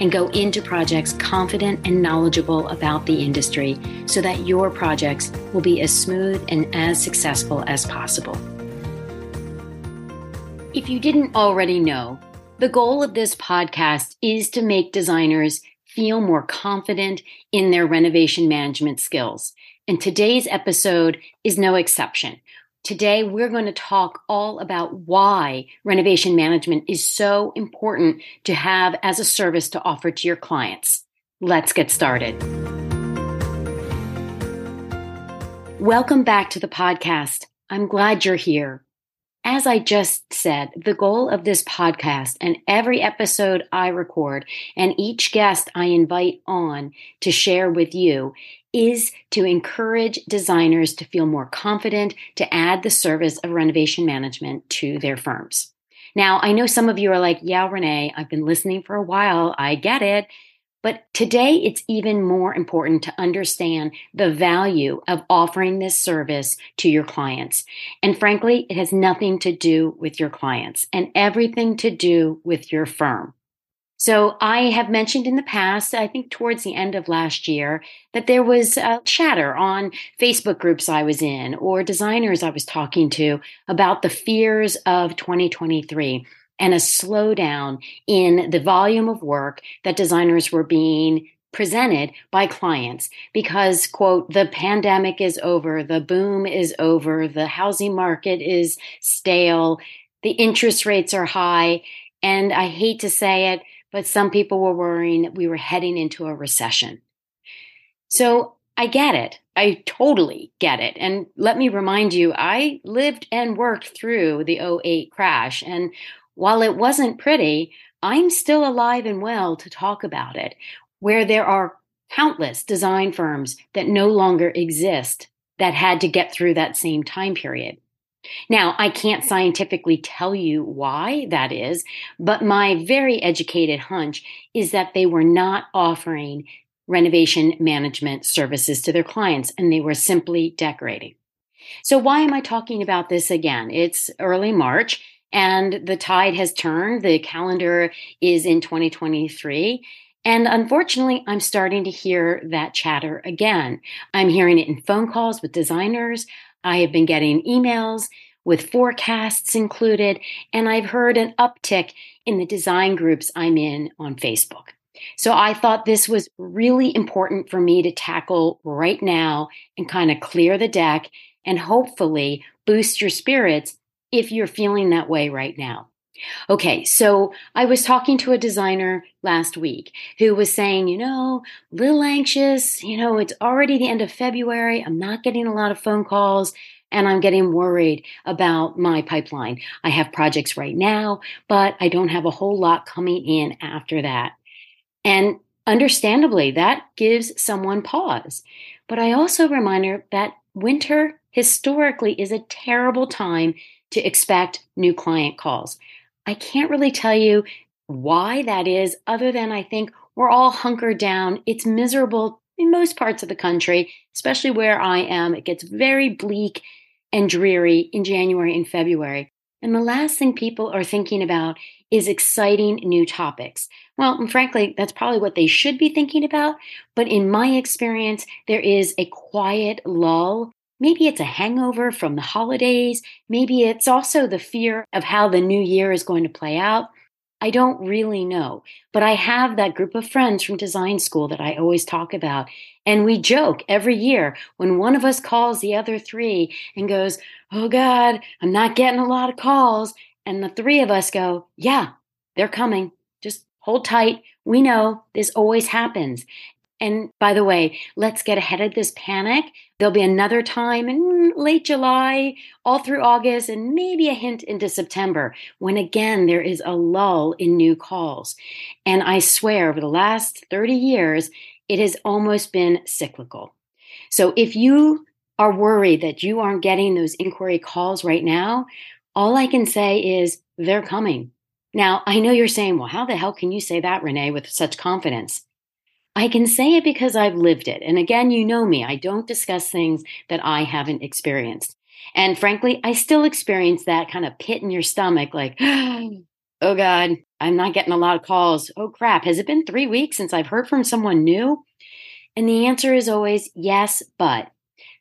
and go into projects confident and knowledgeable about the industry so that your projects will be as smooth and as successful as possible. If you didn't already know, the goal of this podcast is to make designers feel more confident in their renovation management skills. And today's episode is no exception. Today, we're going to talk all about why renovation management is so important to have as a service to offer to your clients. Let's get started. Welcome back to the podcast. I'm glad you're here. As I just said, the goal of this podcast and every episode I record and each guest I invite on to share with you is to encourage designers to feel more confident to add the service of renovation management to their firms. Now, I know some of you are like, yeah, Renee, I've been listening for a while. I get it. But today it's even more important to understand the value of offering this service to your clients. And frankly, it has nothing to do with your clients and everything to do with your firm. So I have mentioned in the past, I think towards the end of last year, that there was a chatter on Facebook groups I was in or designers I was talking to about the fears of 2023 and a slowdown in the volume of work that designers were being presented by clients because quote the pandemic is over the boom is over the housing market is stale the interest rates are high and i hate to say it but some people were worrying that we were heading into a recession. So I get it. I totally get it. And let me remind you, I lived and worked through the 08 crash. And while it wasn't pretty, I'm still alive and well to talk about it, where there are countless design firms that no longer exist that had to get through that same time period. Now, I can't scientifically tell you why that is, but my very educated hunch is that they were not offering renovation management services to their clients and they were simply decorating. So, why am I talking about this again? It's early March and the tide has turned. The calendar is in 2023. And unfortunately, I'm starting to hear that chatter again. I'm hearing it in phone calls with designers. I have been getting emails with forecasts included, and I've heard an uptick in the design groups I'm in on Facebook. So I thought this was really important for me to tackle right now and kind of clear the deck and hopefully boost your spirits if you're feeling that way right now. Okay, so I was talking to a designer last week who was saying, you know, a little anxious, you know, it's already the end of February. I'm not getting a lot of phone calls and I'm getting worried about my pipeline. I have projects right now, but I don't have a whole lot coming in after that. And understandably, that gives someone pause. But I also remind her that winter historically is a terrible time to expect new client calls. I can't really tell you why that is, other than I think we're all hunkered down. It's miserable in most parts of the country, especially where I am. It gets very bleak and dreary in January and February. And the last thing people are thinking about is exciting new topics. Well, frankly, that's probably what they should be thinking about. But in my experience, there is a quiet lull. Maybe it's a hangover from the holidays. Maybe it's also the fear of how the new year is going to play out. I don't really know, but I have that group of friends from design school that I always talk about. And we joke every year when one of us calls the other three and goes, Oh God, I'm not getting a lot of calls. And the three of us go, Yeah, they're coming. Just hold tight. We know this always happens. And by the way, let's get ahead of this panic. There'll be another time in late July, all through August, and maybe a hint into September when again there is a lull in new calls. And I swear, over the last 30 years, it has almost been cyclical. So if you are worried that you aren't getting those inquiry calls right now, all I can say is they're coming. Now, I know you're saying, well, how the hell can you say that, Renee, with such confidence? I can say it because I've lived it. And again, you know me, I don't discuss things that I haven't experienced. And frankly, I still experience that kind of pit in your stomach like, oh God, I'm not getting a lot of calls. Oh crap, has it been three weeks since I've heard from someone new? And the answer is always yes, but.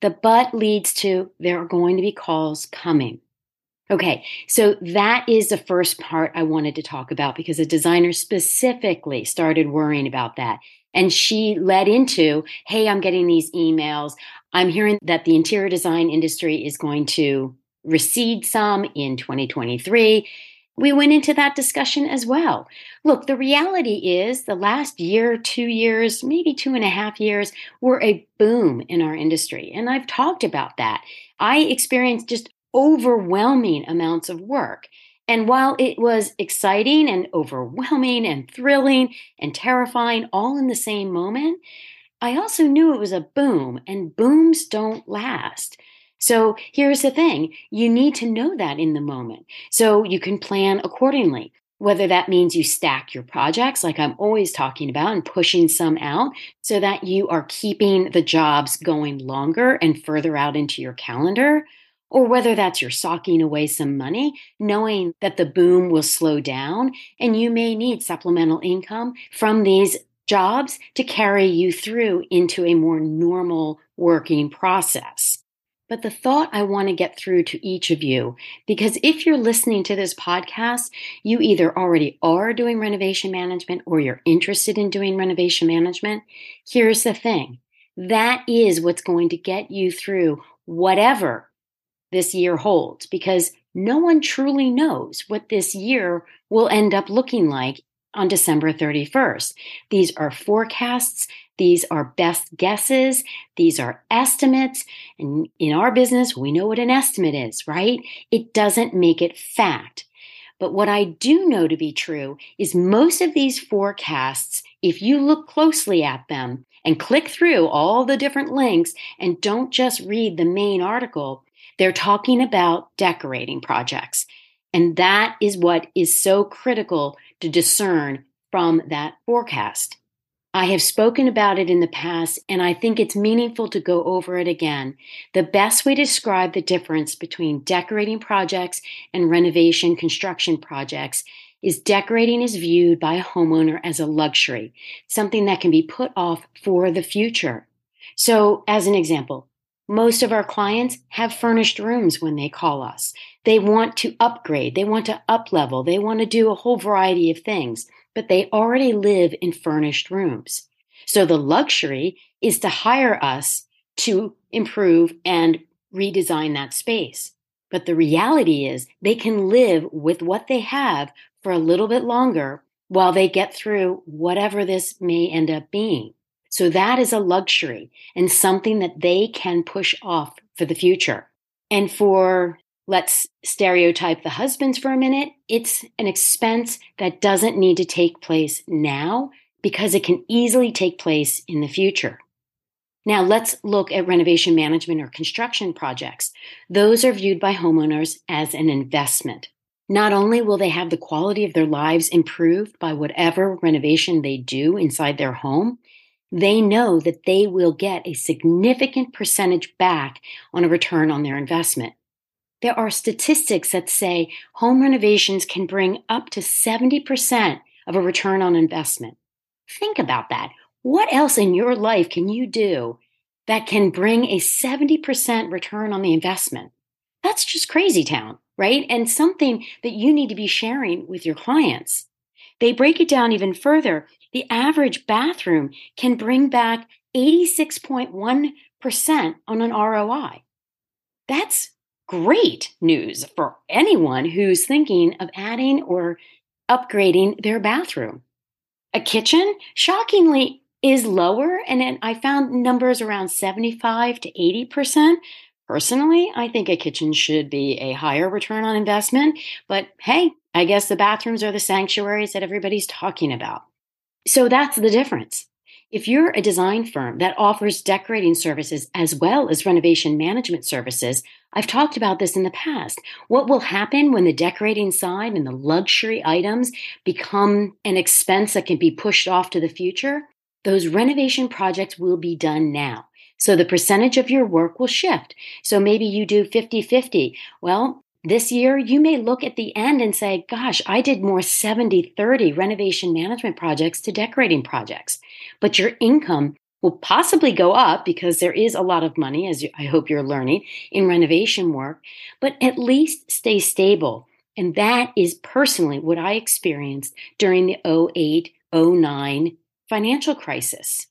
The but leads to there are going to be calls coming. Okay, so that is the first part I wanted to talk about because a designer specifically started worrying about that. And she led into, hey, I'm getting these emails. I'm hearing that the interior design industry is going to recede some in 2023. We went into that discussion as well. Look, the reality is the last year, two years, maybe two and a half years were a boom in our industry. And I've talked about that. I experienced just overwhelming amounts of work. And while it was exciting and overwhelming and thrilling and terrifying all in the same moment, I also knew it was a boom, and booms don't last. So here's the thing you need to know that in the moment so you can plan accordingly. Whether that means you stack your projects, like I'm always talking about, and pushing some out so that you are keeping the jobs going longer and further out into your calendar, or whether that's you're socking away some money, knowing that the boom will slow down and you may need supplemental income from these jobs to carry you through into a more normal working process. But the thought I want to get through to each of you, because if you're listening to this podcast, you either already are doing renovation management or you're interested in doing renovation management. Here's the thing that is what's going to get you through whatever this year holds because no one truly knows what this year will end up looking like on December 31st. These are forecasts, these are best guesses, these are estimates. And in our business, we know what an estimate is, right? It doesn't make it fact. But what I do know to be true is most of these forecasts, if you look closely at them and click through all the different links and don't just read the main article, they're talking about decorating projects. And that is what is so critical to discern from that forecast. I have spoken about it in the past, and I think it's meaningful to go over it again. The best way to describe the difference between decorating projects and renovation construction projects is decorating is viewed by a homeowner as a luxury, something that can be put off for the future. So, as an example, most of our clients have furnished rooms when they call us. They want to upgrade, they want to up level, they want to do a whole variety of things, but they already live in furnished rooms. So the luxury is to hire us to improve and redesign that space. But the reality is they can live with what they have for a little bit longer while they get through whatever this may end up being. So that is a luxury and something that they can push off for the future. And for let's stereotype the husbands for a minute, it's an expense that doesn't need to take place now because it can easily take place in the future. Now, let's look at renovation management or construction projects. Those are viewed by homeowners as an investment. Not only will they have the quality of their lives improved by whatever renovation they do inside their home, they know that they will get a significant percentage back on a return on their investment. There are statistics that say home renovations can bring up to 70% of a return on investment. Think about that. What else in your life can you do that can bring a 70% return on the investment? That's just crazy town, right? And something that you need to be sharing with your clients. They break it down even further. The average bathroom can bring back 86.1% on an ROI. That's great news for anyone who's thinking of adding or upgrading their bathroom. A kitchen, shockingly, is lower, and I found numbers around 75 to 80%. Personally, I think a kitchen should be a higher return on investment, but hey, I guess the bathrooms are the sanctuaries that everybody's talking about. So that's the difference. If you're a design firm that offers decorating services as well as renovation management services, I've talked about this in the past. What will happen when the decorating side and the luxury items become an expense that can be pushed off to the future? Those renovation projects will be done now. So the percentage of your work will shift. So maybe you do 50 50. Well, this year, you may look at the end and say, gosh, I did more 70 30 renovation management projects to decorating projects. But your income will possibly go up because there is a lot of money, as I hope you're learning, in renovation work, but at least stay stable. And that is personally what I experienced during the 08 09 financial crisis.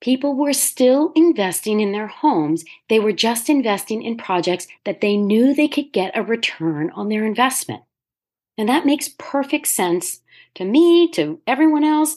People were still investing in their homes. They were just investing in projects that they knew they could get a return on their investment. And that makes perfect sense to me, to everyone else.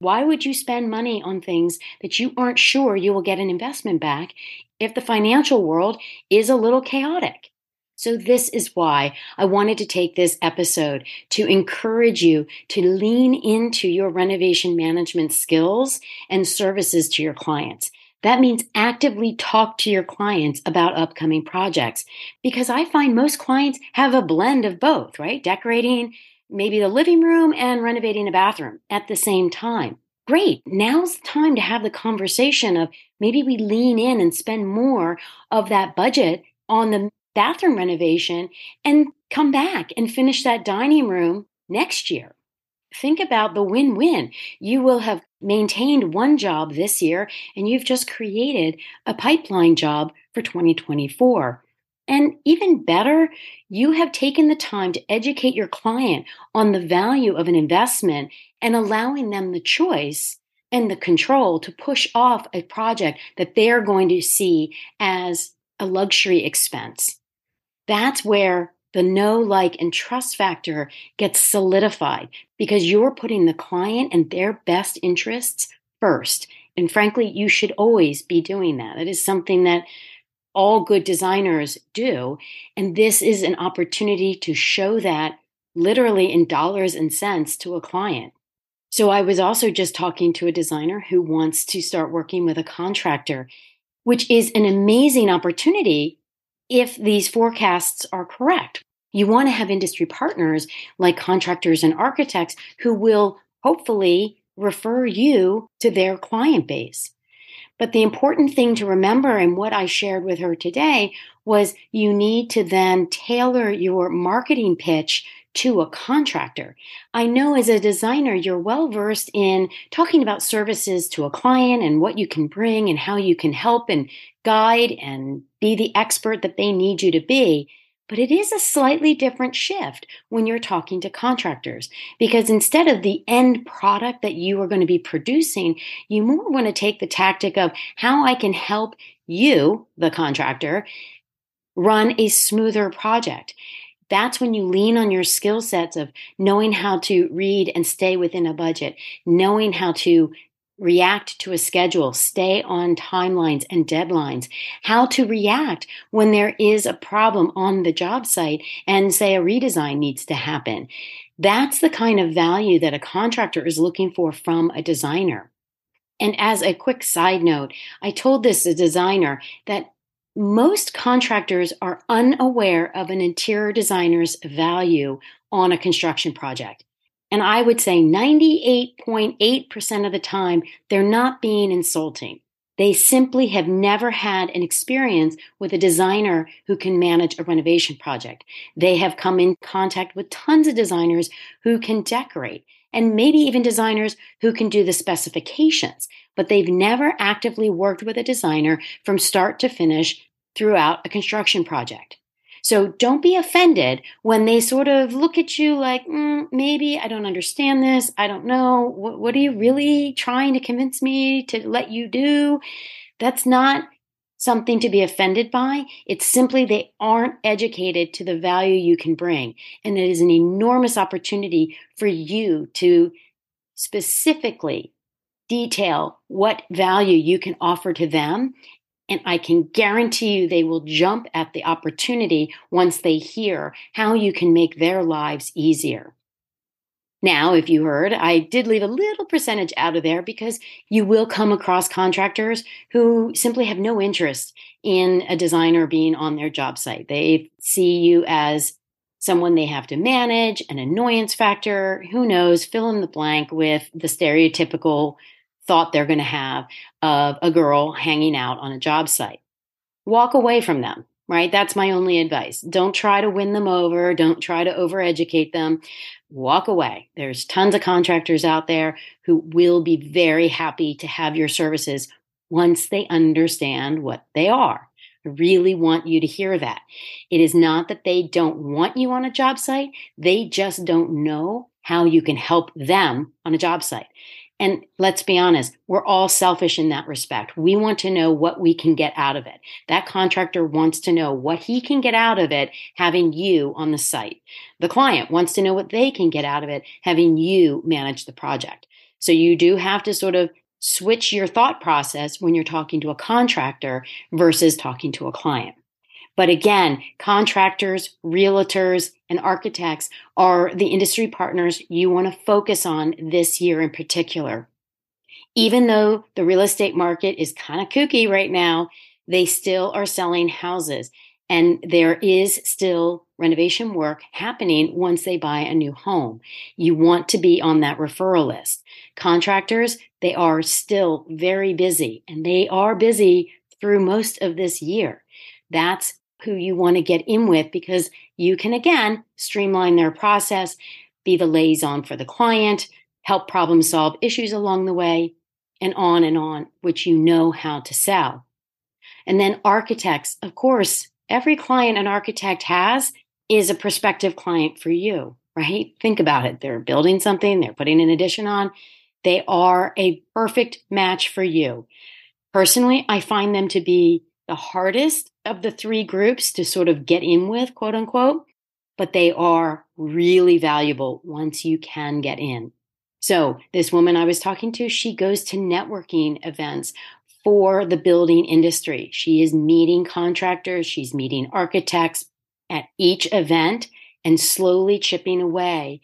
Why would you spend money on things that you aren't sure you will get an investment back if the financial world is a little chaotic? So, this is why I wanted to take this episode to encourage you to lean into your renovation management skills and services to your clients. That means actively talk to your clients about upcoming projects because I find most clients have a blend of both, right? Decorating maybe the living room and renovating a bathroom at the same time. Great. Now's the time to have the conversation of maybe we lean in and spend more of that budget on the bathroom renovation and come back and finish that dining room next year. Think about the win win. You will have maintained one job this year and you've just created a pipeline job for 2024. And even better, you have taken the time to educate your client on the value of an investment and allowing them the choice and the control to push off a project that they're going to see as a luxury expense. That's where the know, like, and trust factor gets solidified because you're putting the client and their best interests first. And frankly, you should always be doing that. That is something that all good designers do. And this is an opportunity to show that literally in dollars and cents to a client. So I was also just talking to a designer who wants to start working with a contractor, which is an amazing opportunity if these forecasts are correct. You want to have industry partners like contractors and architects who will hopefully refer you to their client base. But the important thing to remember, and what I shared with her today, was you need to then tailor your marketing pitch to a contractor. I know as a designer, you're well versed in talking about services to a client and what you can bring and how you can help and guide and be the expert that they need you to be. But it is a slightly different shift when you're talking to contractors because instead of the end product that you are going to be producing, you more want to take the tactic of how I can help you, the contractor, run a smoother project that's when you lean on your skill sets of knowing how to read and stay within a budget, knowing how to react to a schedule, stay on timelines and deadlines, how to react when there is a problem on the job site and say a redesign needs to happen. That's the kind of value that a contractor is looking for from a designer. And as a quick side note, I told this a designer that most contractors are unaware of an interior designer's value on a construction project. And I would say 98.8% of the time, they're not being insulting. They simply have never had an experience with a designer who can manage a renovation project. They have come in contact with tons of designers who can decorate and maybe even designers who can do the specifications, but they've never actively worked with a designer from start to finish throughout a construction project. So don't be offended when they sort of look at you like, mm, maybe I don't understand this. I don't know. What, what are you really trying to convince me to let you do? That's not something to be offended by. It's simply they aren't educated to the value you can bring. And it is an enormous opportunity for you to specifically detail what value you can offer to them and I can guarantee you they will jump at the opportunity once they hear how you can make their lives easier. Now, if you heard, I did leave a little percentage out of there because you will come across contractors who simply have no interest in a designer being on their job site. They see you as someone they have to manage, an annoyance factor, who knows, fill in the blank with the stereotypical thought they're going to have of a girl hanging out on a job site. Walk away from them, right? That's my only advice. Don't try to win them over. Don't try to overeducate them. Walk away. There's tons of contractors out there who will be very happy to have your services once they understand what they are. I really want you to hear that. It is not that they don't want you on a job site, they just don't know how you can help them on a job site. And let's be honest, we're all selfish in that respect. We want to know what we can get out of it. That contractor wants to know what he can get out of it having you on the site. The client wants to know what they can get out of it having you manage the project. So you do have to sort of switch your thought process when you're talking to a contractor versus talking to a client. But again, contractors, realtors, and architects are the industry partners you want to focus on this year in particular. Even though the real estate market is kind of kooky right now, they still are selling houses. And there is still renovation work happening once they buy a new home. You want to be on that referral list. Contractors, they are still very busy and they are busy through most of this year. That's who you want to get in with because you can again streamline their process, be the liaison for the client, help problem solve issues along the way, and on and on, which you know how to sell. And then architects, of course, every client an architect has is a prospective client for you, right? Think about it. They're building something, they're putting an addition on. They are a perfect match for you. Personally, I find them to be the hardest of the three groups to sort of get in with, quote unquote, but they are really valuable once you can get in. So, this woman I was talking to, she goes to networking events for the building industry. She is meeting contractors, she's meeting architects at each event and slowly chipping away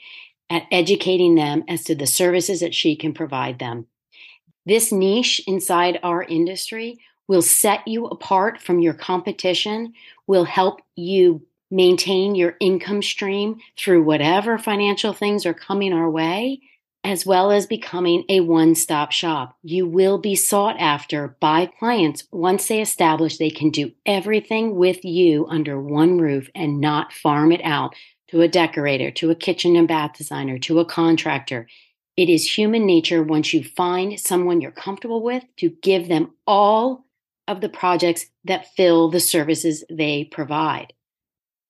at educating them as to the services that she can provide them. This niche inside our industry will set you apart from your competition, will help you maintain your income stream through whatever financial things are coming our way, as well as becoming a one stop shop. You will be sought after by clients once they establish they can do everything with you under one roof and not farm it out to a decorator, to a kitchen and bath designer, to a contractor. It is human nature once you find someone you're comfortable with to give them all of the projects that fill the services they provide.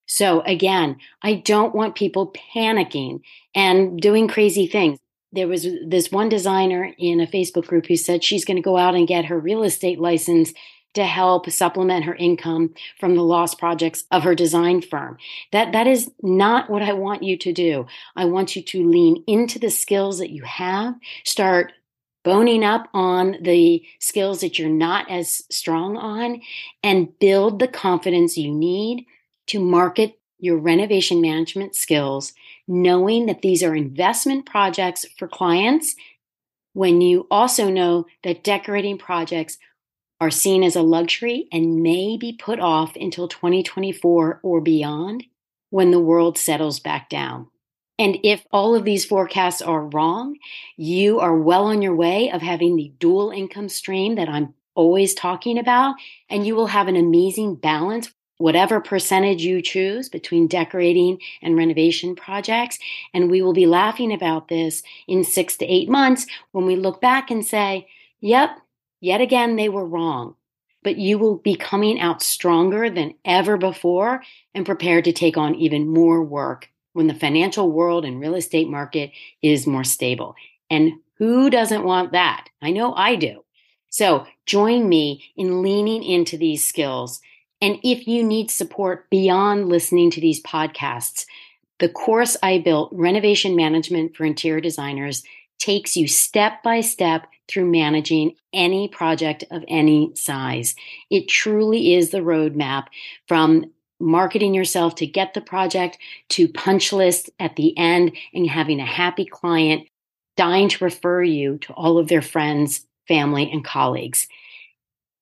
So again, I don't want people panicking and doing crazy things. There was this one designer in a Facebook group who said she's going to go out and get her real estate license to help supplement her income from the lost projects of her design firm. That that is not what I want you to do. I want you to lean into the skills that you have, start boning up on the skills that you're not as strong on, and build the confidence you need to market your renovation management skills, knowing that these are investment projects for clients. When you also know that decorating projects are seen as a luxury and may be put off until 2024 or beyond when the world settles back down. And if all of these forecasts are wrong, you are well on your way of having the dual income stream that I'm always talking about. And you will have an amazing balance, whatever percentage you choose between decorating and renovation projects. And we will be laughing about this in six to eight months when we look back and say, yep, yet again, they were wrong. But you will be coming out stronger than ever before and prepared to take on even more work when the financial world and real estate market is more stable. And who doesn't want that? I know I do. So join me in leaning into these skills. And if you need support beyond listening to these podcasts, the course I built, Renovation Management for Interior Designers, takes you step by step through managing any project of any size. It truly is the roadmap from marketing yourself to get the project to punch list at the end and having a happy client dying to refer you to all of their friends, family, and colleagues.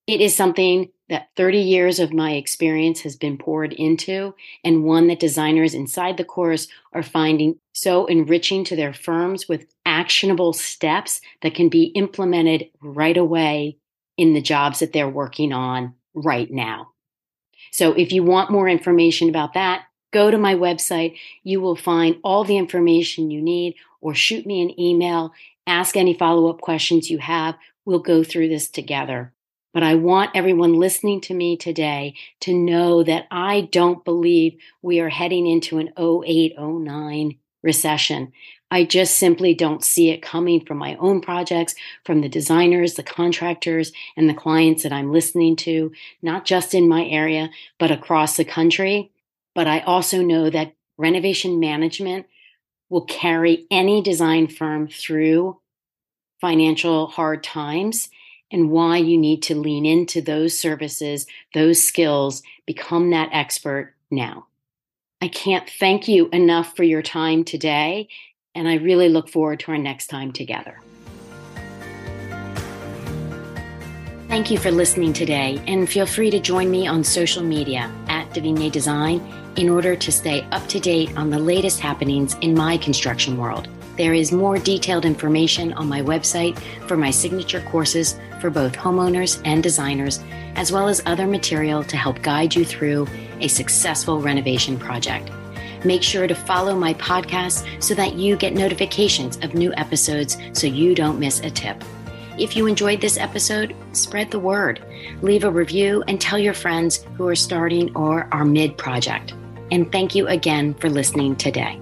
It is something that 30 years of my experience has been poured into, and one that designers inside the course are finding so enriching to their firms with actionable steps that can be implemented right away in the jobs that they're working on right now. So if you want more information about that, go to my website. You will find all the information you need or shoot me an email. Ask any follow up questions you have. We'll go through this together. But I want everyone listening to me today to know that I don't believe we are heading into an 08 09 recession. I just simply don't see it coming from my own projects, from the designers, the contractors, and the clients that I'm listening to, not just in my area, but across the country. But I also know that renovation management will carry any design firm through financial hard times and why you need to lean into those services, those skills, become that expert now. I can't thank you enough for your time today, and I really look forward to our next time together. Thank you for listening today, and feel free to join me on social media at Davina Design in order to stay up to date on the latest happenings in my construction world. There is more detailed information on my website for my signature courses for both homeowners and designers, as well as other material to help guide you through a successful renovation project. Make sure to follow my podcast so that you get notifications of new episodes so you don't miss a tip. If you enjoyed this episode, spread the word, leave a review, and tell your friends who are starting or are mid project. And thank you again for listening today.